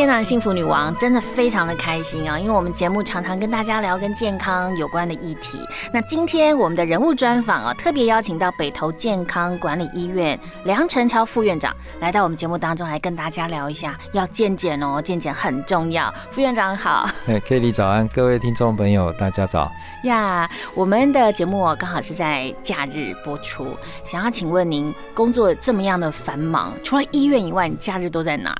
天呢，幸福女王真的非常的开心啊，因为我们节目常常跟大家聊跟健康有关的议题。那今天我们的人物专访啊，特别邀请到北投健康管理医院梁成超副院长来到我们节目当中来跟大家聊一下，要健检哦，健检很重要。副院长好，哎，Kelly 早安，各位听众朋友大家早呀。我们的节目刚好是在假日播出，想要请问您工作这么样的繁忙，除了医院以外，你假日都在哪？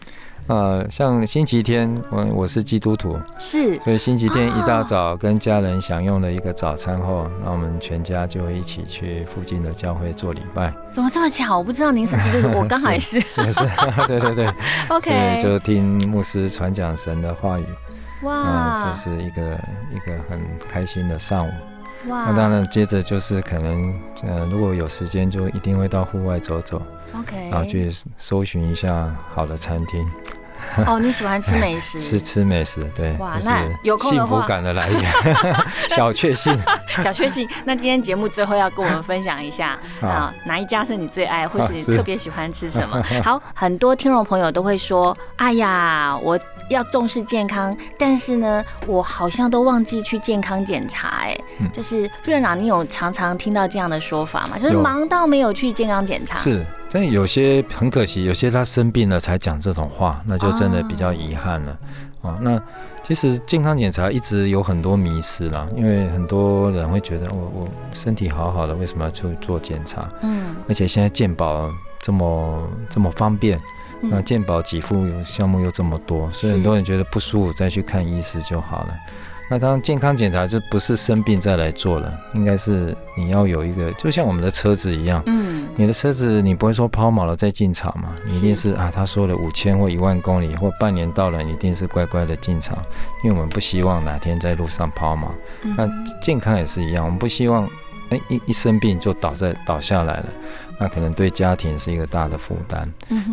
呃，像星期天，我我是基督徒，是，所以星期天一大早跟家人享用了一个早餐后，那我们全家就会一起去附近的教会做礼拜。怎么这么巧？我不知道您是基督徒，我刚好也是，也是，对对对，OK，就听牧师传讲神的话语，哇，就是一个一个很开心的上午。哇，那当然接着就是可能，呃，如果有时间就一定会到户外走走，OK，然后去搜寻一下好的餐厅。哦，你喜欢吃美食？吃吃美食，对，哇，那有空幸福感的来源，小确幸，小确幸。那今天节目最后要跟我们分享一下啊，哪一家是你最爱，或是你特别喜欢吃什么？好，很多听众朋友都会说，哎呀，我要重视健康，但是呢，我好像都忘记去健康检查，哎，就是副院长，你有常常听到这样的说法吗？就是忙到没有去健康检查？是。但有些很可惜，有些他生病了才讲这种话，那就真的比较遗憾了啊。那其实健康检查一直有很多迷失啦，因为很多人会觉得我我身体好好的，为什么要去做检查？嗯，而且现在健保这么这么方便，那健保给付项目又这么多，所以很多人觉得不舒服再去看医师就好了。那当健康检查就不是生病再来做了，应该是你要有一个，就像我们的车子一样，嗯，你的车子你不会说抛锚了再进厂嘛，你一定是啊，他说了五千或一万公里或半年到了，你一定是乖乖的进厂，因为我们不希望哪天在路上抛锚。那健康也是一样，我们不希望哎一一生病就倒在倒下来了。那可能对家庭是一个大的负担，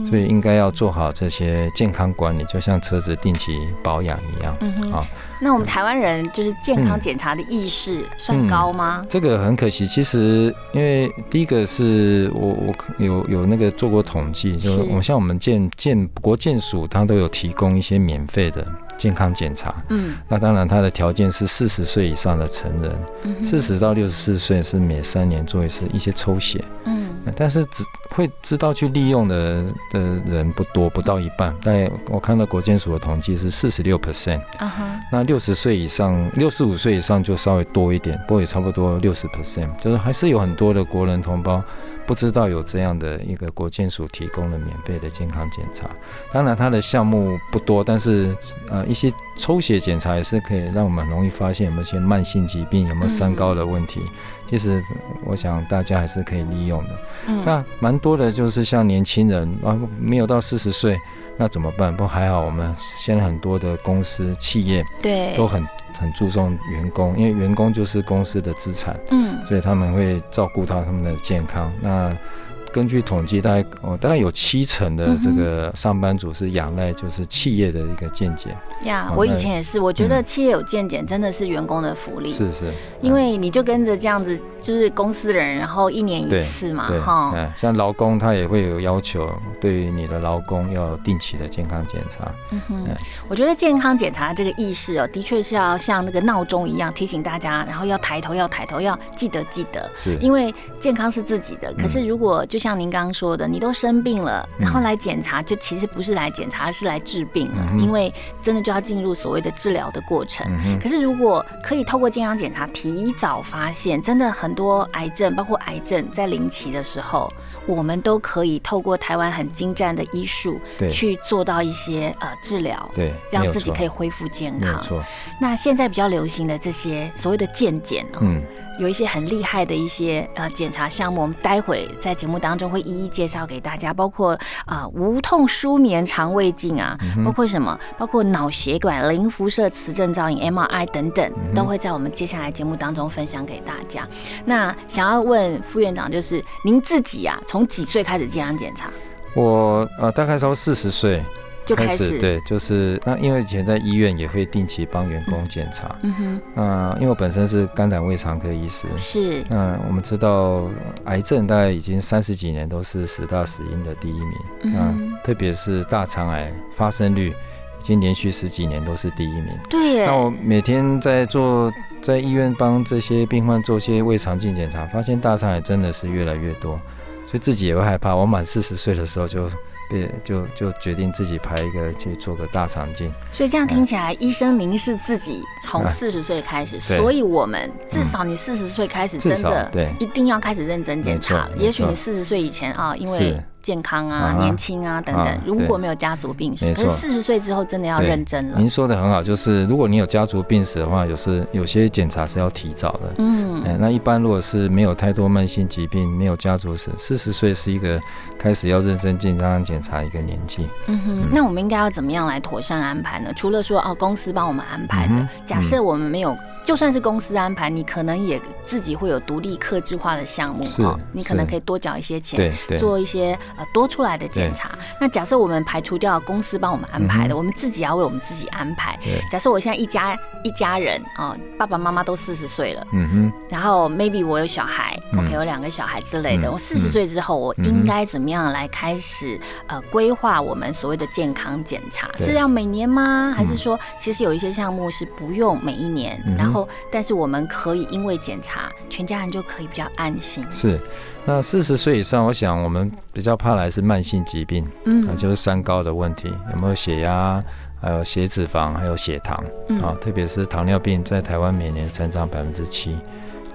所以应该要做好这些健康管理，就像车子定期保养一样嗯啊。那我们台湾人就是健康检查的意识算高吗？这个很可惜，其实因为第一个是我我有有那个做过统计，就是我像我们健健国健署，它都有提供一些免费的健康检查。嗯，那当然它的条件是四十岁以上的成人，四十到六十四岁是每三年做一次一些抽血。嗯。但是只会知道去利用的的人不多，不到一半。但我看到国建署的统计是四十六 percent，啊哈。那六十岁以上、六十五岁以上就稍微多一点，不过也差不多六十 percent，就是还是有很多的国人同胞不知道有这样的一个国建署提供的免费的健康检查。当然，它的项目不多，但是呃，一些抽血检查也是可以让我们容易发现有没有些慢性疾病，有没有三高的问题。其实，我想大家还是可以利用的。嗯，那蛮多的，就是像年轻人啊，没有到四十岁，那怎么办？不还好，我们现在很多的公司企业对都很很注重员工，因为员工就是公司的资产。嗯，所以他们会照顾到他们的健康。那根据统计，大概哦，大概有七成的这个上班族是仰赖就是企业的一个健检。呀，我以前也是，我觉得企业有健检真的是员工的福利。是是，因为你就跟着这样子，就是公司的人，然后一年一次嘛，哈。像劳工他也会有要求，对于你的劳工要定期的健康检查。嗯哼，我觉得健康检查这个意识哦，的确是要像那个闹钟一样提醒大家，然后要抬头，要抬头，要记得记得。是，因为健康是自己的，可是如果就像像您刚刚说的，你都生病了，然后来检查，就其实不是来检查，是来治病了。因为真的就要进入所谓的治疗的过程。可是如果可以透过健康检查提早发现，真的很多癌症，包括癌症在临期的时候，我们都可以透过台湾很精湛的医术去做到一些呃治疗，对，让自己可以恢复健康。那现在比较流行的这些所谓的健检，嗯，有一些很厉害的一些呃检查项目，我们待会在节目当中。当中会一一介绍给大家，包括啊无痛舒眠肠胃镜啊，包括什么，包括脑血管零辐射磁振造影 MRI 等等，都会在我们接下来节目当中分享给大家。那想要问副院长，就是您自己啊，从几岁开始健康检查？我呃，大概从四十岁。就开始对，就是那因为以前在医院也会定期帮员工检查，嗯哼，那因为我本身是肝胆胃肠科医师，是，那我们知道癌症大概已经三十几年都是十大死因的第一名，嗯特别是大肠癌发生率已经连续十几年都是第一名，对，那我每天在做在医院帮这些病患做些胃肠镜检查，发现大肠癌真的是越来越多，所以自己也会害怕。我满四十岁的时候就。对，就就决定自己排一个去做个大肠镜。所以这样听起来，医生您是自己从四十岁开始，所以我们至少你四十岁开始，真的对一定要开始认真检查了。也许你四十岁以前啊，因为。健康啊，年轻啊，等等。如果没有家族病史，可是四十岁之后真的要认真了。您说的很好，就是如果你有家族病史的话，有时有些检查是要提早的。嗯，那一般如果是没有太多慢性疾病，没有家族史，四十岁是一个开始要认真健康检查一个年纪。嗯哼，那我们应该要怎么样来妥善安排呢？除了说哦，公司帮我们安排的，假设我们没有。就算是公司安排，你可能也自己会有独立克制化的项目哦，你可能可以多缴一些钱，做一些呃多出来的检查。那假设我们排除掉公司帮我们安排的，我们自己要为我们自己安排。假设我现在一家一家人啊，爸爸妈妈都四十岁了，嗯哼，然后 maybe 我有小孩，OK，有两个小孩之类的。我四十岁之后，我应该怎么样来开始呃规划我们所谓的健康检查？是要每年吗？还是说其实有一些项目是不用每一年，然后但是我们可以因为检查，全家人就可以比较安心。是，那四十岁以上，我想我们比较怕来是慢性疾病，嗯，那就是三高的问题，有没有血压，还有血脂肪，还有血糖，啊，特别是糖尿病，在台湾每年成长百分之七，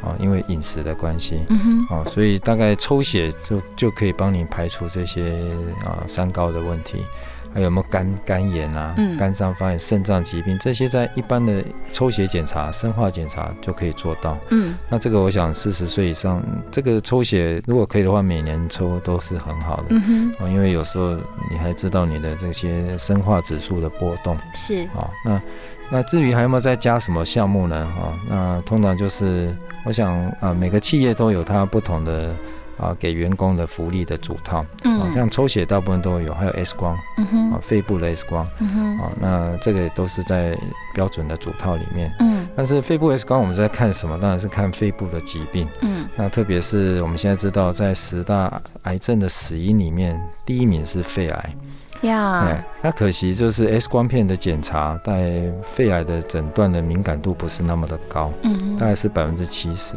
啊，因为饮食的关系，嗯所以大概抽血就就可以帮你排除这些啊三高的问题。还有没有肝肝炎啊？肝脏发炎、肾脏疾病这些，在一般的抽血检查、生化检查就可以做到。嗯，那这个我想四十岁以上，这个抽血如果可以的话，每年抽都是很好的。嗯哼，因为有时候你还知道你的这些生化指数的波动。是啊，那那至于还有没有再加什么项目呢？啊，那通常就是我想啊，每个企业都有它不同的。啊，给员工的福利的主套，嗯，像抽血大部分都有，还有 X 光，嗯哼，啊，肺部的 X 光，嗯哼，啊，那这个都是在标准的主套里面，嗯，但是肺部 X 光我们在看什么？当然是看肺部的疾病，嗯，那特别是我们现在知道，在十大癌症的死因里面，第一名是肺癌。呀，那可惜就是 X 光片的检查，在肺癌的诊断的敏感度不是那么的高，嗯，大概是百分之七十，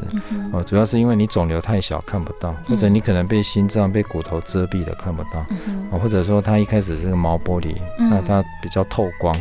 哦，主要是因为你肿瘤太小看不到，或者你可能被心脏、被骨头遮蔽的看不到，哦，或者说它一开始是个毛玻璃，那它比较透光。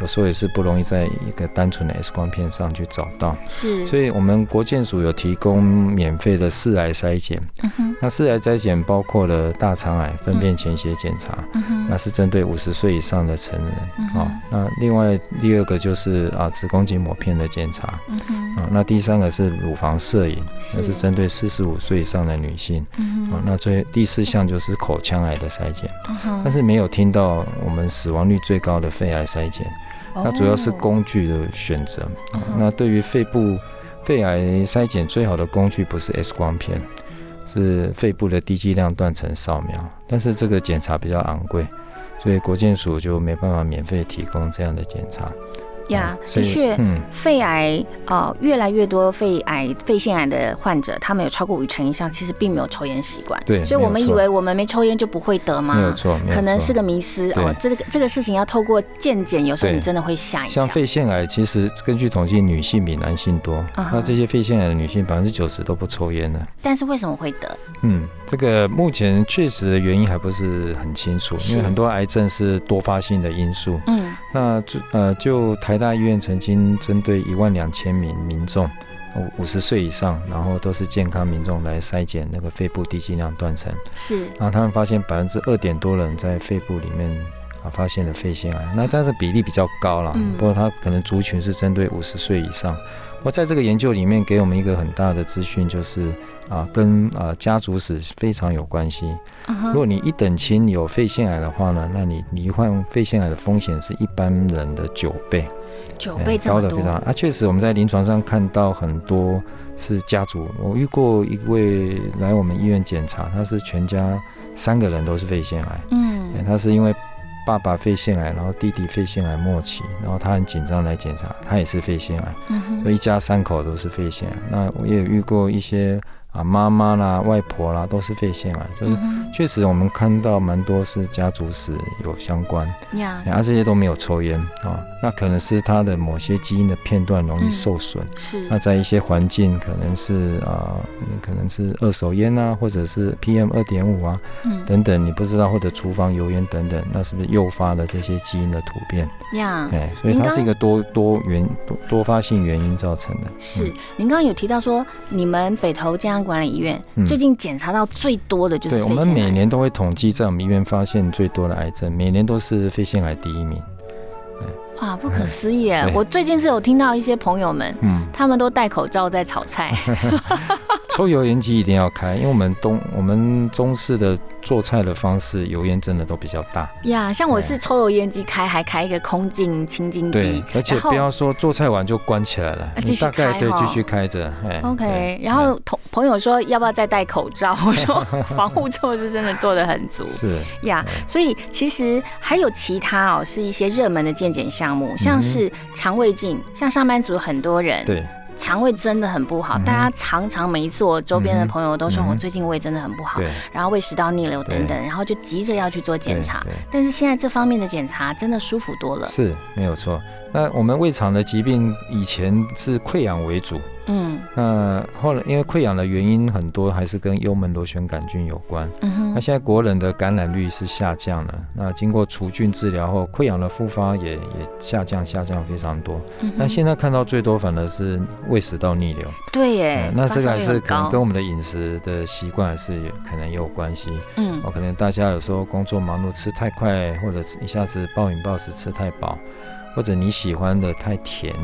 有时候也是不容易在一个单纯的 X 光片上去找到，是，所以我们国健署有提供免费的四癌筛检，嗯哼，那四癌筛检包括了大肠癌粪便潜血检查，嗯哼，那是针对五十岁以上的成人，哦，那另外第二个就是啊子宫颈抹片的检查，嗯哼，啊，那第三个是乳房摄影，那是针对四十五岁以上的女性，嗯那最第四项就是口腔癌的筛检，嗯，但是没有听到我们死亡率最高的肺癌筛检。那主要是工具的选择。那对于肺部肺癌筛检，最好的工具不是 X 光片，是肺部的低剂量断层扫描。但是这个检查比较昂贵，所以国健署就没办法免费提供这样的检查。呀，的确，肺癌啊，越来越多肺癌、肺腺癌的患者，他们有超过五成以上，其实并没有抽烟习惯。对，所以我们以为我们没抽烟就不会得吗？没有错，可能是个迷思哦。这个这个事情要透过健检，有时候你真的会吓一跳。像肺腺癌，其实根据统计，女性比男性多。那这些肺腺癌的女性，百分之九十都不抽烟的。但是为什么会得？嗯，这个目前确实的原因还不是很清楚，因为很多癌症是多发性的因素。嗯，那就呃，就台大医院曾经针对一万两千名民众，五十岁以上，然后都是健康民众来筛检那个肺部低剂量断层。是，然后他们发现百分之二点多人在肺部里面啊发现了肺腺癌。那但是比例比较高了，不过它可能族群是针对五十岁以上。我在这个研究里面给我们一个很大的资讯，就是啊，跟啊家族史非常有关系。如果你一等亲有肺腺癌的话呢，那你罹患肺腺癌的风险是一般人的九倍，九倍高的非常啊。确实我们在临床上看到很多是家族，我遇过一位来我们医院检查，他是全家三个人都是肺腺癌，嗯，他是因为。爸爸肺腺癌，然后弟弟肺腺癌末期，然后他很紧张来检查，他也是肺腺癌，所以一家三口都是肺腺癌。那我也遇过一些。啊，妈妈啦、外婆啦，都是肺腺癌，就是确实我们看到蛮多是家族史有相关，呀，啊这些都没有抽烟啊，那可能是他的某些基因的片段容易受损，是，那在一些环境可能是啊，可能是二手烟啊，或者是 PM 二点五啊，嗯，等等，你不知道或者厨房油烟等等，那是不是诱发了这些基因的突变？呀，哎，所以它是一个多多原多多发性原因造成的。是，您刚刚有提到说你们北投这样。管理医院最近检查到最多的就是。对，我们每年都会统计在我们医院发现最多的癌症，每年都是肺腺癌第一名。哇，不可思议！我最近是有听到一些朋友们，嗯，他们都戴口罩在炒菜。抽油烟机一定要开，因为我们东我们中式的做菜的方式，油烟真的都比较大。呀，像我是抽油烟机开，还开一个空净清净机。对，而且不要说做菜完就关起来了，继续开对，继续开着。OK，然后同朋友说要不要再戴口罩？我说防护措施真的做的很足。是呀，所以其实还有其他哦，是一些热门的健检项目，像是肠胃镜，像上班族很多人。对。肠胃真的很不好，大家常常每一次我周边的朋友都说我最近胃真的很不好，然后胃食道逆流等等，然后就急着要去做检查。但是现在这方面的检查真的舒服多了，是没有错。那我们胃肠的疾病以前是溃疡为主。嗯，那后来因为溃疡的原因很多，还是跟幽门螺旋杆菌有关。嗯哼，那现在国人的感染率是下降了。那经过除菌治疗后，溃疡的复发也也下降，下降非常多。嗯，但现在看到最多反而是胃食道逆流。对耶，那这个还是可能跟我们的饮食的习惯是可能也有关系。嗯，哦，可能大家有时候工作忙碌，吃太快，或者一下子暴饮暴食，吃太饱。或者你喜欢的太甜，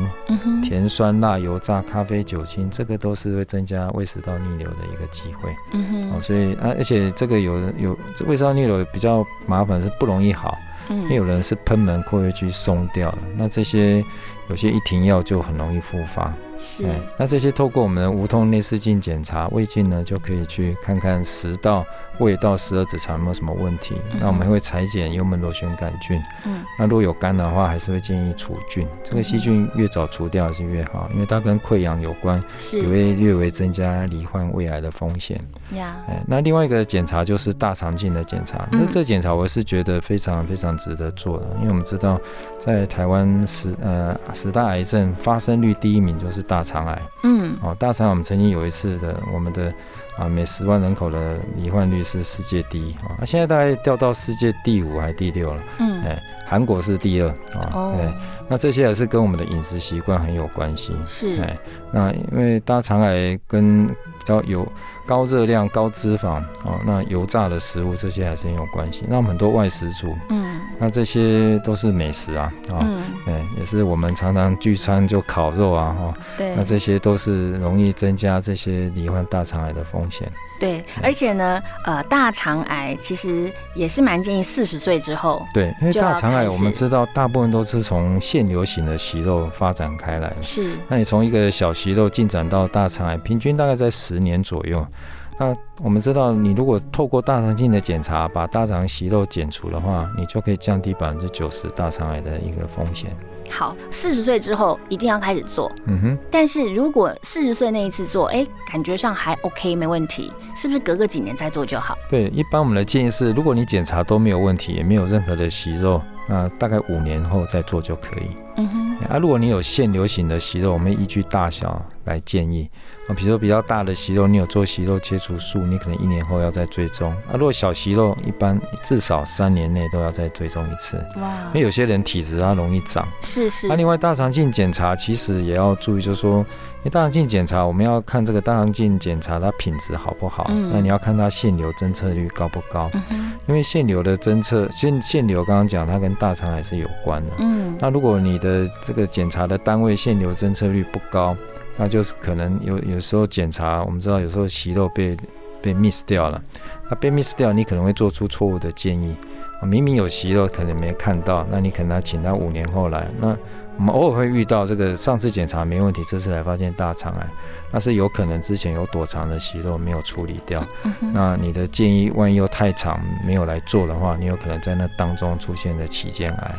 甜酸辣油炸咖啡酒精，这个都是会增加胃食道逆流的一个机会。嗯哼，哦，所以啊，而且这个有有胃食道逆流比较麻烦，是不容易好。嗯，因为有人是喷门括约肌松掉了，那这些有些一停药就很容易复发。是，那这些透过我们的无痛内视镜检查胃镜呢，就可以去看看食道、胃道、十二指肠有没有什么问题。那我们会裁剪幽门螺旋杆菌。嗯，那如果有肝的话，还是会建议除菌。这个细菌越早除掉是越好，因为它跟溃疡有关，也会略微增加罹患胃癌的风险。呀，哎，那另外一个检查就是大肠镜的检查。那这检查我是觉得非常非常值得做的，因为我们知道在台湾十呃十大癌症发生率第一名就是。大肠癌，嗯，哦，大肠癌我们曾经有一次的，我们的啊每十万人口的罹患率是世界第一啊，现在大概掉到世界第五还是第六了，嗯，哎，韩国是第二啊，对，那这些也是跟我们的饮食习惯很有关系，是，哎，那因为大肠癌跟比较有高热量、高脂肪啊，那油炸的食物这些还是很有关系，那我们很多外食族，嗯。那这些都是美食啊，啊，哎，也是我们常常聚餐就烤肉啊，哈，对，那这些都是容易增加这些罹患大肠癌的风险。对，而且呢，呃，大肠癌其实也是蛮建议四十岁之后。对，因为大肠癌我们知道大部分都是从腺瘤型的息肉发展开来的，是。那你从一个小息肉进展到大肠癌，平均大概在十年左右。那我们知道，你如果透过大肠镜的检查，把大肠息肉剪除的话，你就可以降低百分之九十大肠癌的一个风险。好，四十岁之后一定要开始做。嗯哼。但是如果四十岁那一次做，哎，感觉上还 OK，没问题，是不是隔个几年再做就好？对，一般我们的建议是，如果你检查都没有问题，也没有任何的息肉，那大概五年后再做就可以。嗯哼。啊，如果你有腺瘤型的息肉，我们依据大小来建议。啊，比如说比较大的息肉，你有做息肉切除术，你可能一年后要再追踪。啊，如果小息肉，一般至少三年内都要再追踪一次。哇，因为有些人体质它容易长。是是。那另外大肠镜检查其实也要注意，就是说，因为大肠镜检查我们要看这个大肠镜检查它品质好不好。嗯。那你要看它腺瘤侦测率高不高。嗯因为腺瘤的侦测，腺腺瘤刚刚讲它跟大肠癌是有关的。嗯。那如果你的呃这个检查的单位限流侦测率不高。那就是可能有有时候检查，我们知道有时候息肉被被 miss 掉了，那被 miss 掉，你可能会做出错误的建议，明明有息肉，可能没看到，那你可能要请他五年后来。那我们偶尔会遇到这个，上次检查没问题，这次才发现大肠癌，那是有可能之前有躲藏的息肉没有处理掉。那你的建议万一又太长没有来做的话，你有可能在那当中出现的期间癌。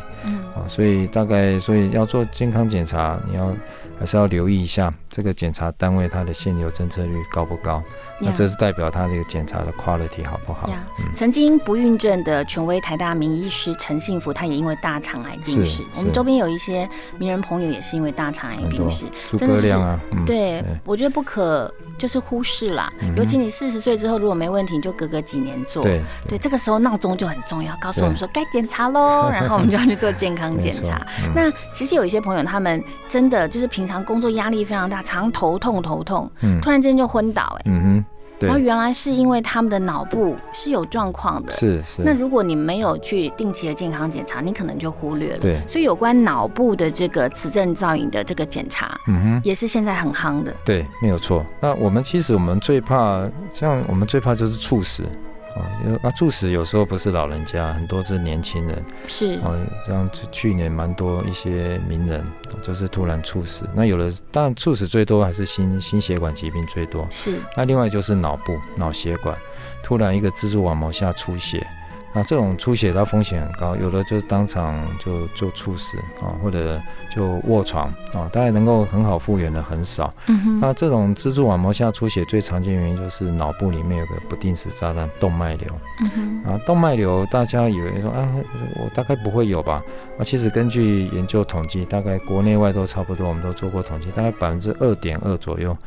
啊，所以大概所以要做健康检查，你要。还是要留意一下这个检查单位它的限流侦测率高不高，那这是代表它这个检查的 quality 好不好？曾经不孕症的权威台大名医师陈幸福，他也因为大肠癌病逝。我们周边有一些名人朋友也是因为大肠癌病逝，真的是对，我觉得不可就是忽视啦。尤其你四十岁之后如果没问题，你就隔个几年做。对对，这个时候闹钟就很重要，告诉我们说该检查喽，然后我们就要去做健康检查。那其实有一些朋友他们真的就是平常工作压力非常大，常头痛头痛，突然之间就昏倒，哎，嗯哼，然后原来是因为他们的脑部是有状况的，是是。那如果你没有去定期的健康检查，你可能就忽略了。对，所以有关脑部的这个磁振造影的这个检查，嗯哼，也是现在很夯的。对，没有错。那我们其实我们最怕，像我们最怕就是猝死。哦，啊，猝死有时候不是老人家，很多是年轻人。是哦，像去年蛮多一些名人，就是突然猝死。那有的当然猝死最多还是心心血管疾病最多。是。那另外就是脑部脑血管突然一个蜘蛛网膜下出血。那这种出血它风险很高，有的就是当场就就猝死啊，或者就卧床啊，大概能够很好复原的很少。嗯哼。那这种蜘蛛网膜下出血最常见原因就是脑部里面有个不定时炸弹动脉瘤。嗯哼。啊，动脉瘤大家以为说啊，我大概不会有吧？啊，其实根据研究统计，大概国内外都差不多，我们都做过统计，大概百分之二点二左右，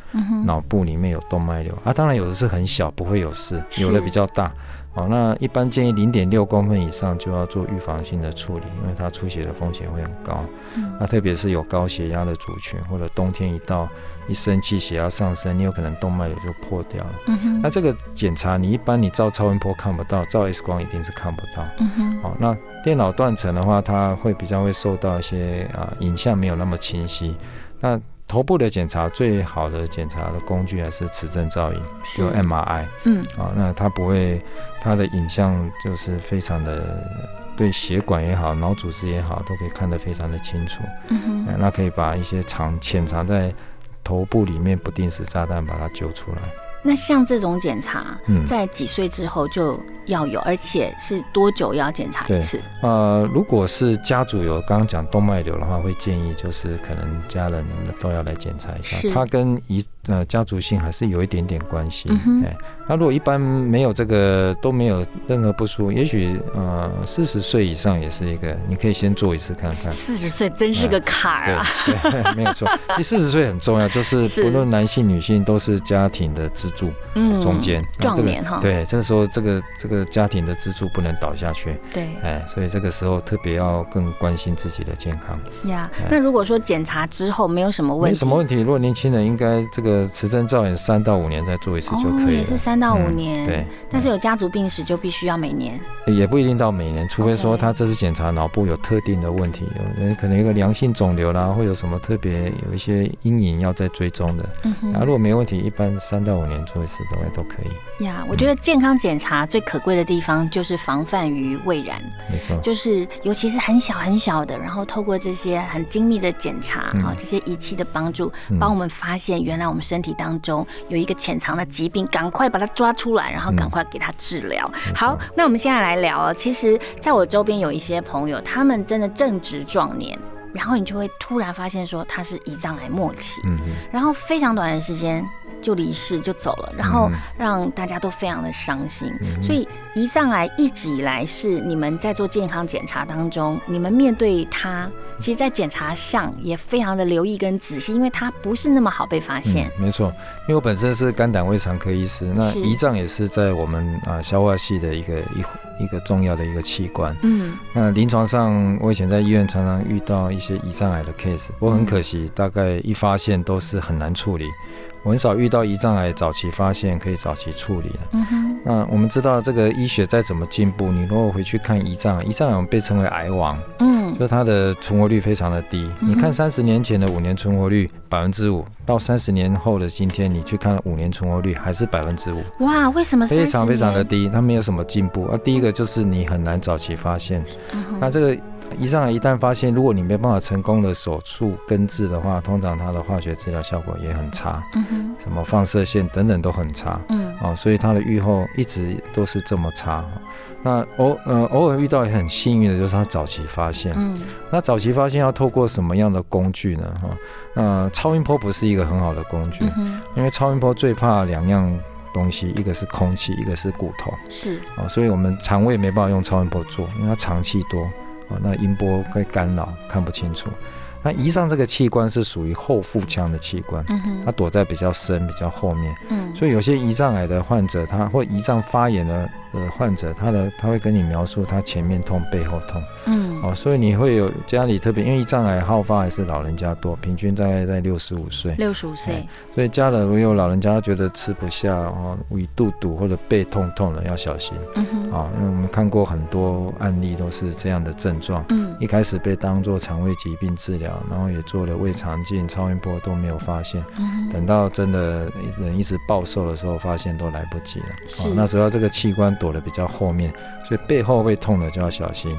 脑部里面有动脉瘤啊。当然有的是很小，不会有事；有的比较大。好，那一般建议零点六公分以上就要做预防性的处理，因为它出血的风险会很高。嗯，那特别是有高血压的族群，或者冬天一到一生气血压上升，你有可能动脉瘤就破掉了。嗯哼，那这个检查你一般你照超音波看不到，照 X 光一定是看不到。嗯哼，好，那电脑断层的话，它会比较会受到一些啊影像没有那么清晰。那头部的检查最好的检查的工具还是磁振造影，就 MRI。嗯，啊，那它不会，它的影像就是非常的，对血管也好，脑组织也好，都可以看得非常的清楚。嗯哼，那可以把一些藏潜藏在头部里面不定时炸弹把它揪出来。那像这种检查，在几岁之后就？要有，而且是多久要检查一次？呃，如果是家族有刚刚讲动脉瘤的话，会建议就是可能家人都要来检查一下。它跟遗呃家族性还是有一点点关系。哎，那如果一般没有这个都没有任何不舒服，也许呃四十岁以上也是一个，你可以先做一次看看。四十岁真是个坎儿啊！对，没有错。其实四十岁很重要，就是不论男性女性都是家庭的支柱，嗯，中间壮年哈。对，这个时候这个这个。家庭的支柱不能倒下去，对，哎，所以这个时候特别要更关心自己的健康呀。那如果说检查之后没有什么问题，没什么问题，如果年轻人应该这个磁针造影三到五年再做一次就可以了，也是三到五年，对。但是有家族病史就必须要每年，也不一定到每年，除非说他这次检查脑部有特定的问题，有人可能一个良性肿瘤啦，会有什么特别有一些阴影要在追踪的。嗯哼，然后如果没问题，一般三到五年做一次都都可以。呀，我觉得健康检查最可贵的地方就是防范于未然，没错，就是尤其是很小很小的，然后透过这些很精密的检查啊，这些仪器的帮助，帮我们发现原来我们身体当中有一个潜藏的疾病，赶快把它抓出来，然后赶快给他治疗。好，那我们现在来聊哦，其实在我周边有一些朋友，他们真的正值壮年。然后你就会突然发现说他是胰脏癌末期，嗯然后非常短的时间就离世就走了，然后让大家都非常的伤心。所以胰脏癌一直以来是你们在做健康检查当中，你们面对它其实在检查上也非常的留意跟仔细，因为它不是那么好被发现。没错，因为我本身是肝胆胃肠科医师，那胰脏也是在我们啊消化系的一个一。一个重要的一个器官，嗯，那临床上我以前在医院常常遇到一些胰脏癌的 case，我很可惜，大概一发现都是很难处理。我很少遇到胰脏癌早期发现可以早期处理的。嗯哼。那我们知道这个医学再怎么进步，你如果回去看胰脏，胰脏癌被称为癌王。嗯。就它的存活率非常的低。你看三十年前的五年存活率百分之五，到三十年后的今天，你去看五年存活率还是百分之五。哇，为什么？非常非常的低，它没有什么进步。啊，第一个就是你很难早期发现。嗯那这个。胰脏癌一旦发现，如果你没办法成功的手术根治的话，通常它的化学治疗效果也很差，嗯哼，什么放射线等等都很差，嗯，哦，所以它的预后一直都是这么差。那偶呃偶尔遇到也很幸运的就是它早期发现，嗯，那早期发现要透过什么样的工具呢？哈，那超音波不是一个很好的工具，因为超音波最怕两样东西，一个是空气，一个是骨头，是，哦，所以我们肠胃没办法用超音波做，因为它肠气多。那音波会干扰，看不清楚。那胰脏这个器官是属于后腹腔的器官，它躲在比较深、比较后面，所以有些胰脏癌的患者，他或胰脏发炎的。呃，患者他的他会跟你描述他前面痛背后痛，嗯，哦，所以你会有家里特别，因为胰脏癌好发还是老人家多，平均大概在六十五岁，六十五岁，所以家人如果有老人家觉得吃不下，哦胃肚肚或者背痛痛了要小心，嗯哼，啊，因为我们看过很多案例都是这样的症状，嗯，一开始被当做肠胃疾病治疗，然后也做了胃肠镜、超音波都没有发现，嗯等到真的人一直暴瘦的时候，发现都来不及了，是，那主要这个器官。躲得比较后面，所以背后会痛的就要小心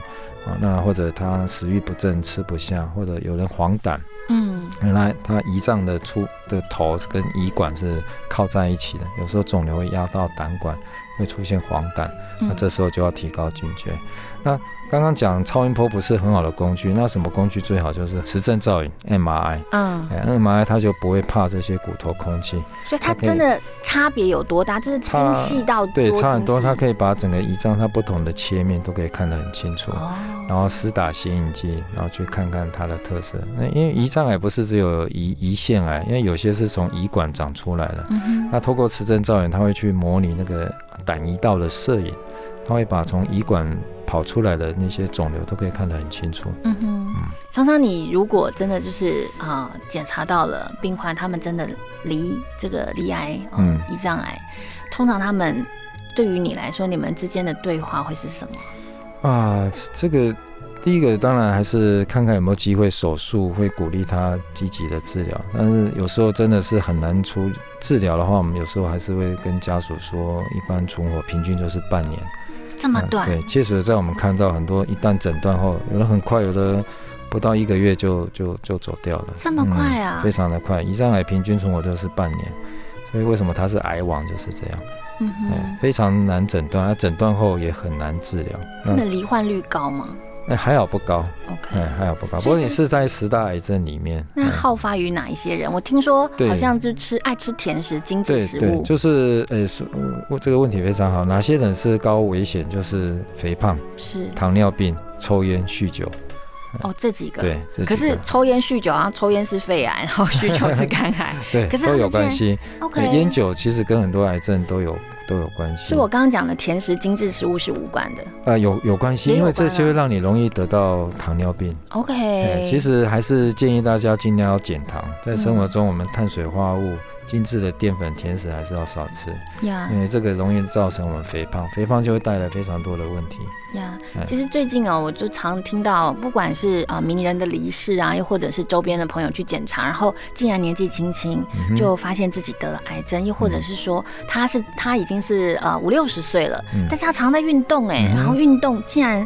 啊。那或者他食欲不振、吃不下，或者有人黄疸，嗯，原来他胰脏的出的头跟胰管是靠在一起的，有时候肿瘤会压到胆管，会出现黄疸，那这时候就要提高警觉。那刚刚讲超音波不是很好的工具，那什么工具最好？就是磁振造影 （MRI）。嗯，MRI 它就不会怕这些骨头空气。所以它真的差别有多大？就是精细到对，差很多。它可以把整个胰脏它不同的切面都可以看得很清楚。哦。然后施打显影剂，然后去看看它的特色。那因为胰脏癌不是只有胰胰腺癌，因为有些是从胰管长出来的。嗯那透过磁振造影，它会去模拟那个胆胰道的摄影，它会把从胰管。跑出来的那些肿瘤都可以看得很清楚。嗯哼，常常你如果真的就是啊检查到了病患，他们真的离这个离癌，嗯，胰脏癌，通常他们对于你来说，你们之间的对话会是什么？啊，这个第一个当然还是看看有没有机会手术，会鼓励他积极的治疗。但是有时候真的是很难出治疗的话，我们有时候还是会跟家属说，一般存活平均就是半年。这么短，对，确实在我们看到很多，一旦诊断后，有的很快，有的不到一个月就就就走掉了。这么快啊？非常的快，胰脏癌平均存活都是半年，所以为什么它是癌王就是这样。嗯哼，非常难诊断，而诊断后也很难治疗。那罹患率高吗？哎，还好不高，OK，还好不高。不过你是在十大癌症里面，那好发于哪一些人？我听说好像就吃爱吃甜食、精致食物，就是呃，这个问题非常好。哪些人是高危险？就是肥胖、是糖尿病、抽烟、酗酒。哦，这几个对，可是抽烟酗酒，然后抽烟是肺癌，然后酗酒是肝癌，对，可是都有关系。OK，烟酒其实跟很多癌症都有都有关系。所以我刚刚讲的甜食、精致食物是无关的。呃，有有关系，因为这些会让你容易得到糖尿病。OK，其实还是建议大家尽量要减糖，在生活中我们碳水化合物。精致的淀粉、甜食还是要少吃，呀，因为这个容易造成我们肥胖，肥胖就会带来非常多的问题。呀，其实最近哦，我就常听到，不管是啊名人的离世啊，又或者是周边的朋友去检查，然后竟然年纪轻轻就发现自己得了癌症，又或者是说他是他已经是呃五六十岁了，但是他常在运动哎，然后运动竟然。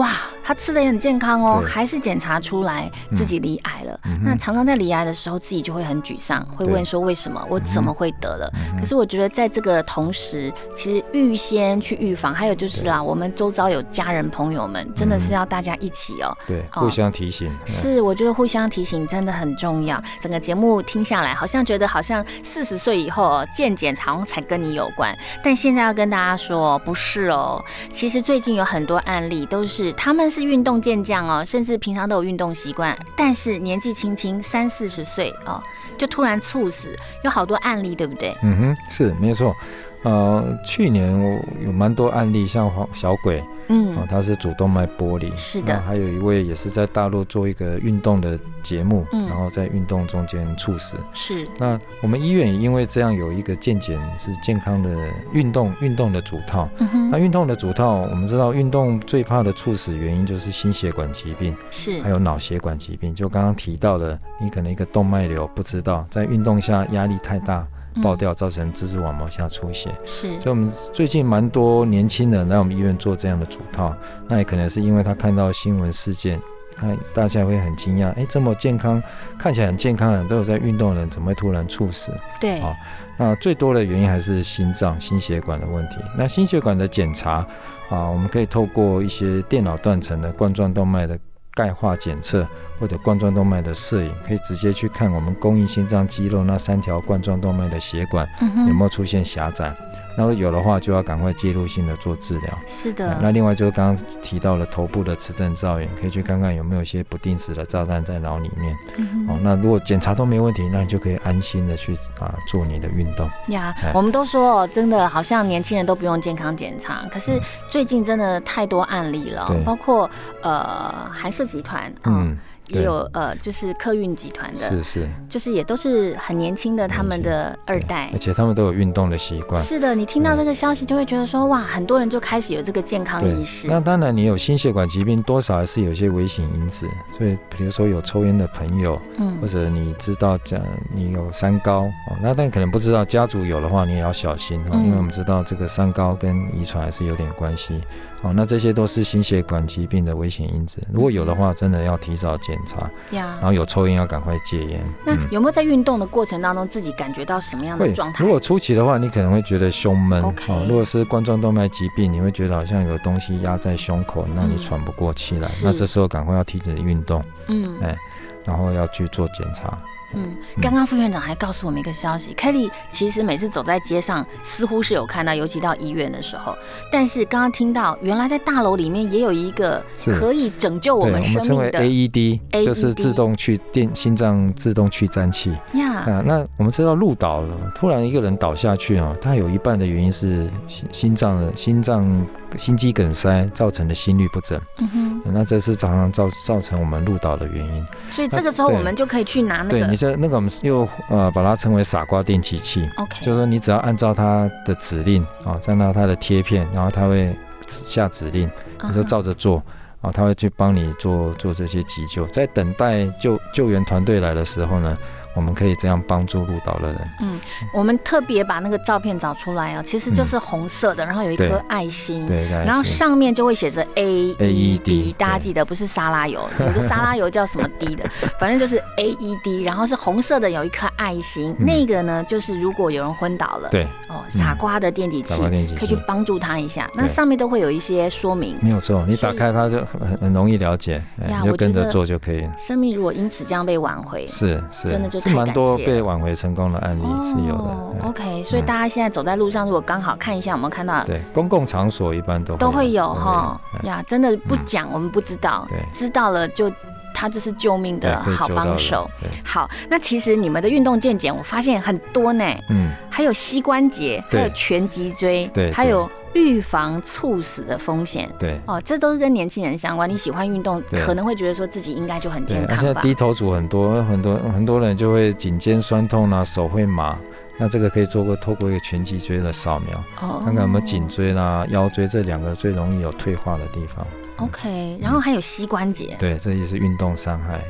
哇，他吃的也很健康哦，还是检查出来自己罹癌了。那常常在罹癌的时候，自己就会很沮丧，会问说为什么我怎么会得了？可是我觉得在这个同时，其实预先去预防，还有就是啦，我们周遭有家人朋友们，真的是要大家一起哦，对，互相提醒。是，我觉得互相提醒真的很重要。整个节目听下来，好像觉得好像四十岁以后哦健检好像才跟你有关，但现在要跟大家说不是哦。其实最近有很多案例都是。他们是运动健将哦，甚至平常都有运动习惯，但是年纪轻轻三四十岁哦，就突然猝死，有好多案例，对不对？嗯哼，是没错。呃，去年我有蛮多案例，像黄小鬼，嗯，哦，他是主动脉剥离，是的，还有一位也是在大陆做一个运动的节目，嗯，然后在运动中间猝死，是。那我们医院也因为这样有一个健检是健康的运动运动的主套，那运动的主套，我们知道运动最怕的猝死原因就是心血管疾病，是，还有脑血管疾病，就刚刚提到的，你可能一个动脉瘤不知道，在运动下压力太大。爆掉造成蜘蛛网膜下出血，是，所以我们最近蛮多年轻人来我们医院做这样的主套，那也可能是因为他看到新闻事件，那大家会很惊讶，哎，这么健康，看起来很健康的人都有在运动的人，怎么会突然猝死？对，啊，那最多的原因还是心脏、心血管的问题。那心血管的检查啊，我们可以透过一些电脑断层的冠状动脉的钙化检测。或者冠状动脉的摄影，可以直接去看我们供应心脏肌肉那三条冠状动脉的血管有没有出现狭窄。那么有的话，就要赶快介入性的做治疗。是的。那另外就是刚刚提到了头部的磁振造影，可以去看看有没有一些不定时的炸弹在脑里面。嗯哦，那如果检查都没问题，那你就可以安心的去啊做你的运动。呀，我们都说哦，真的好像年轻人都不用健康检查，可是最近真的太多案例了，包括呃韩氏集团，嗯。也有呃，就是客运集团的，是是，就是也都是很年轻的他们的二代，而且他们都有运动的习惯。是的，你听到这个消息就会觉得说，哇，很多人就开始有这个健康意识。那当然，你有心血管疾病，多少还是有些危险因子。所以，比如说有抽烟的朋友，嗯，或者你知道讲你有三高哦，那但可能不知道家族有的话，你也要小心哦，因为我们知道这个三高跟遗传还是有点关系。哦，那这些都是心血管疾病的危险因子。如果有的话，真的要提早检查。呀，然后有抽烟要赶快戒烟。那有没有在运动的过程当中自己感觉到什么样的状态？如果初期的话，你可能会觉得胸闷。OK。如果是冠状动脉疾病，你会觉得好像有东西压在胸口，那你喘不过气来。那这时候赶快要停止运动。嗯。哎，然后要去做检查。嗯，刚刚副院长还告诉我们一个消息，Kelly 其实每次走在街上，似乎是有看到，尤其到医院的时候。但是刚刚听到，原来在大楼里面也有一个可以拯救我们生命的 AED，就是自动去电心脏自动去粘器。呀，啊，那我们知道路倒了，突然一个人倒下去啊，他有一半的原因是心心脏的心脏心肌梗塞造成的心律不整。嗯哼，那这是常常造造成我们路倒的原因。所以这个时候我们就可以去拿那个。这那个我们又呃把它称为傻瓜电击器，OK，就是说你只要按照它的指令啊，按照它的贴片，然后它会下指令，你就照着做啊，他会去帮你做做这些急救，在等待救救援团队来的时候呢。我们可以这样帮助路倒的人。嗯，我们特别把那个照片找出来啊，其实就是红色的，然后有一颗爱心，对，然后上面就会写着 A E D，大家记得不是沙拉油，有个沙拉油叫什么 D 的，反正就是 A E D，然后是红色的，有一颗爱心，那个呢就是如果有人昏倒了，对，哦，傻瓜的电击器可以去帮助他一下，那上面都会有一些说明，没有错，你打开它就很很容易了解，你就跟着做就可以。生命如果因此这样被挽回，是是，真的就。是蛮多被挽回成功的案例是有的。OK，所以大家现在走在路上，如果刚好看一下，我们看到？对，公共场所一般都都会有哈呀，真的不讲我们不知道，知道了就他就是救命的好帮手。好，那其实你们的运动健检，我发现很多呢，嗯，还有膝关节，还有全脊椎，对，还有。预防猝死的风险，对哦，这都是跟年轻人相关。你喜欢运动，可能会觉得说自己应该就很健康吧。现在低头族很多，很多很多人就会颈肩酸痛啊，手会麻，那这个可以做过透过一个全脊椎的扫描，哦看看有没有颈椎啦、腰椎这两个最容易有退化的地方。OK，然后还有膝关节，对，这也是运动伤害。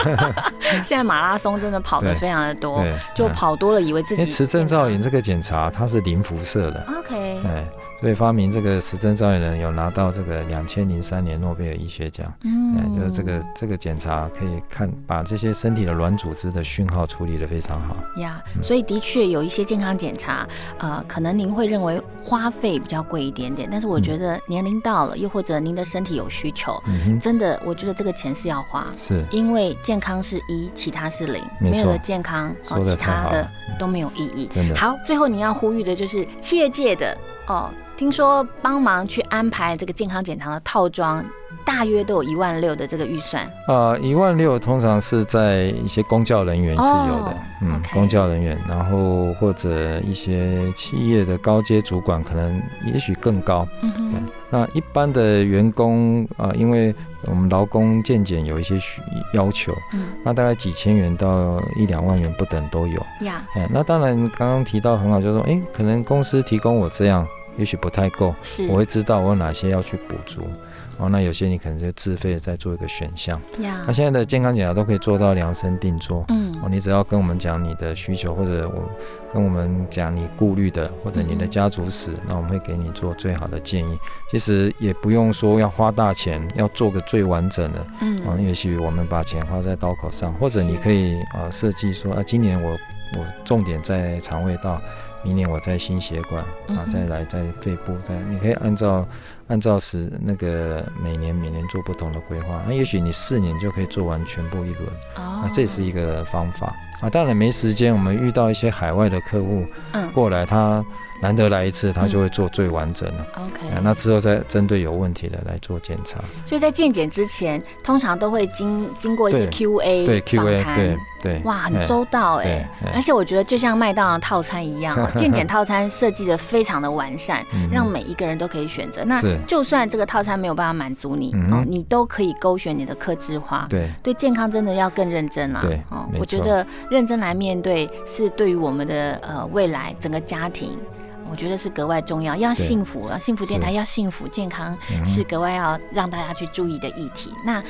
现在马拉松真的跑的非常的多，就跑多了，以为自己。因为磁振造影这个检查，它是零辐射的。OK。哎。所以发明这个时针造影人有拿到这个两千零三年诺贝尔医学奖，嗯，就是这个这个检查可以看把这些身体的软组织的讯号处理的非常好。呀。所以的确有一些健康检查，呃，可能您会认为花费比较贵一点点，但是我觉得年龄到了，又或者您的身体有需求，真的，我觉得这个钱是要花，是。因为健康是一，其他是零，没有了健康，哦，其他的都没有意义。真的。好，最后你要呼吁的就是企业界的哦。听说帮忙去安排这个健康检查的套装，大约都有一万六的这个预算。呃，一万六通常是在一些公教人员是有的，嗯，公教人员，然后或者一些企业的高阶主管，可能也许更高。嗯哼。那一般的员工啊，因为我们劳工健检有一些需要求，嗯，那大概几千元到一两万元不等都有。呀。哎，那当然刚刚提到很好，就是说，哎，可能公司提供我这样。也许不太够，我会知道我有哪些要去补足。哦，那有些你可能就自费再做一个选项。那现在的健康检查都可以做到量身定做。嗯，哦，你只要跟我们讲你的需求，或者我跟我们讲你顾虑的，或者你的家族史，那我们会给你做最好的建议。其实也不用说要花大钱，要做个最完整的。嗯，啊，也许我们把钱花在刀口上，或者你可以啊设计说啊，今年我我重点在肠胃道。明年我在心血管啊，再来在肺部，再你可以按照按照时那个每年每年做不同的规划，那也许你四年就可以做完全部一轮，那这是一个方法啊。当然没时间，我们遇到一些海外的客户过来，他。难得来一次，他就会做最完整的。OK，那之后再针对有问题的来做检查。所以在健检之前，通常都会经经过一些 QA 对 QA 对对哇，很周到哎。而且我觉得就像麦当劳套餐一样，健检套餐设计的非常的完善，让每一个人都可以选择。那就算这个套餐没有办法满足你哦，你都可以勾选你的克制化。对对，健康真的要更认真啦。对哦，我觉得认真来面对是对于我们的呃未来整个家庭。我觉得是格外重要，要幸福啊！幸福电台要幸福健康是格外要让大家去注意的议题。那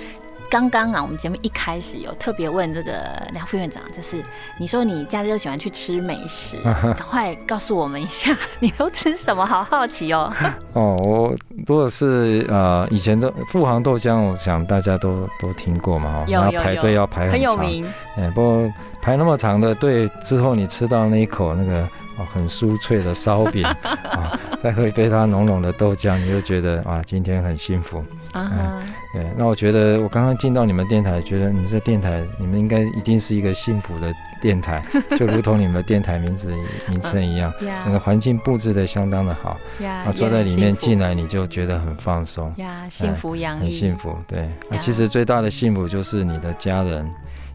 刚刚啊，我们节目一开始有特别问这个梁副院长，就是你说你假日又喜欢去吃美食，赶快告诉我们一下，你都吃什么？好好奇哦。哦，我如果是呃以前的富航豆浆，我想大家都都听过嘛，哈，要排队要排很长，哎，不过排那么长的队之后，你吃到那一口那个。哦，很酥脆的烧饼啊，再喝一杯它浓浓的豆浆，你就觉得啊，今天很幸福。嗯，对。那我觉得我刚刚进到你们电台，觉得你们这电台，你们应该一定是一个幸福的电台，就如同你们的电台名字名称一样，整个环境布置的相当的好。啊，坐在里面进来你就觉得很放松。呀，幸福洋溢。很幸福，对。那其实最大的幸福就是你的家人。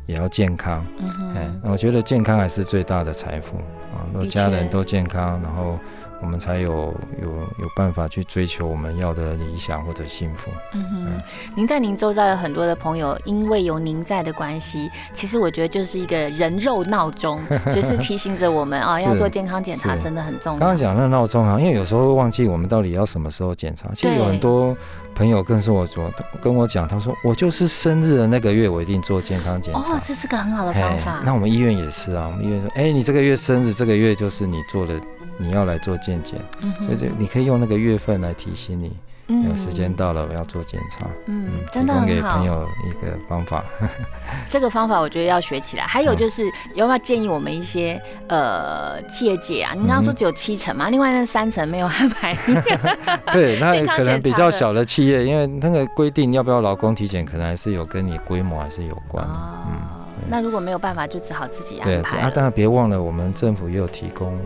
也要健康，嗯哎，我觉得健康还是最大的财富啊！如果家人都健康，然后我们才有有有办法去追求我们要的理想或者幸福。嗯哼，您在您周遭有很多的朋友，因为有您在的关系，其实我觉得就是一个人肉闹钟，随时提醒着我们啊，要做健康检查，真的很重要。刚刚讲那闹钟啊，因为有时候会忘记我们到底要什么时候检查，其实有很多。朋友更是我说，跟我讲，他说我就是生日的那个月，我一定做健康检查。哦，这是个很好的方法。那我们医院也是啊，我们医院说，哎，你这个月生日，这个月就是你做的，你要来做健检，所以就你可以用那个月份来提醒你。有时间到了，我要做检查。嗯，真的很好。给朋友一个方法。这个方法我觉得要学起来。还有就是，有没有建议我们一些呃企业界啊？你刚刚说只有七成嘛，另外那三成没有安排。对，那可能比较小的企业，因为那个规定要不要劳工体检，可能还是有跟你规模还是有关。嗯，那如果没有办法，就只好自己安排。对啊，当然别忘了，我们政府也有提供。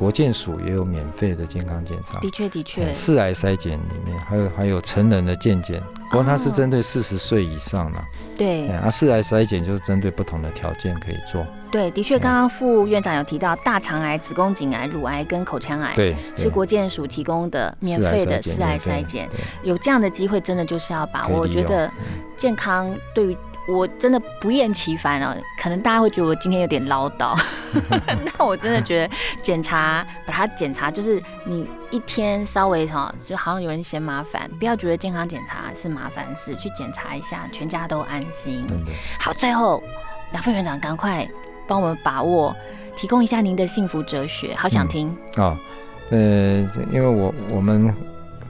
国健署也有免费的健康检查，的确的确，四癌筛检里面还有还有成人的健检，不过它是针对四十岁以上的，对，啊四癌筛检就是针对不同的条件可以做。对，的确，刚刚副院长有提到大肠癌、子宫颈癌、乳癌跟口腔癌，对，是国健署提供的免费的四癌筛检，有这样的机会，真的就是要把握。我觉得健康对于。我真的不厌其烦哦，可能大家会觉得我今天有点唠叨，那我真的觉得检查把它检查，就是你一天稍微哈，就好像有人嫌麻烦，不要觉得健康检查是麻烦事，去检查一下，全家都安心。好，最后梁副院长赶快帮我们把握，提供一下您的幸福哲学，好想听啊。呃，因为我我们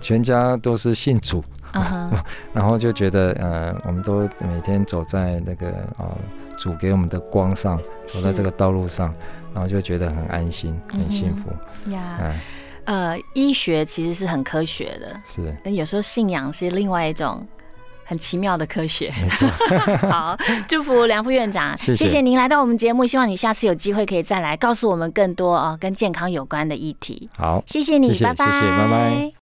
全家都是信主。然后就觉得，呃，我们都每天走在那个啊主给我们的光上，走在这个道路上，然后就觉得很安心，很幸福。呀，呃，医学其实是很科学的，是，但有时候信仰是另外一种很奇妙的科学。好，祝福梁副院长，谢谢您来到我们节目，希望你下次有机会可以再来告诉我们更多哦跟健康有关的议题。好，谢谢你，拜拜，谢谢，拜拜。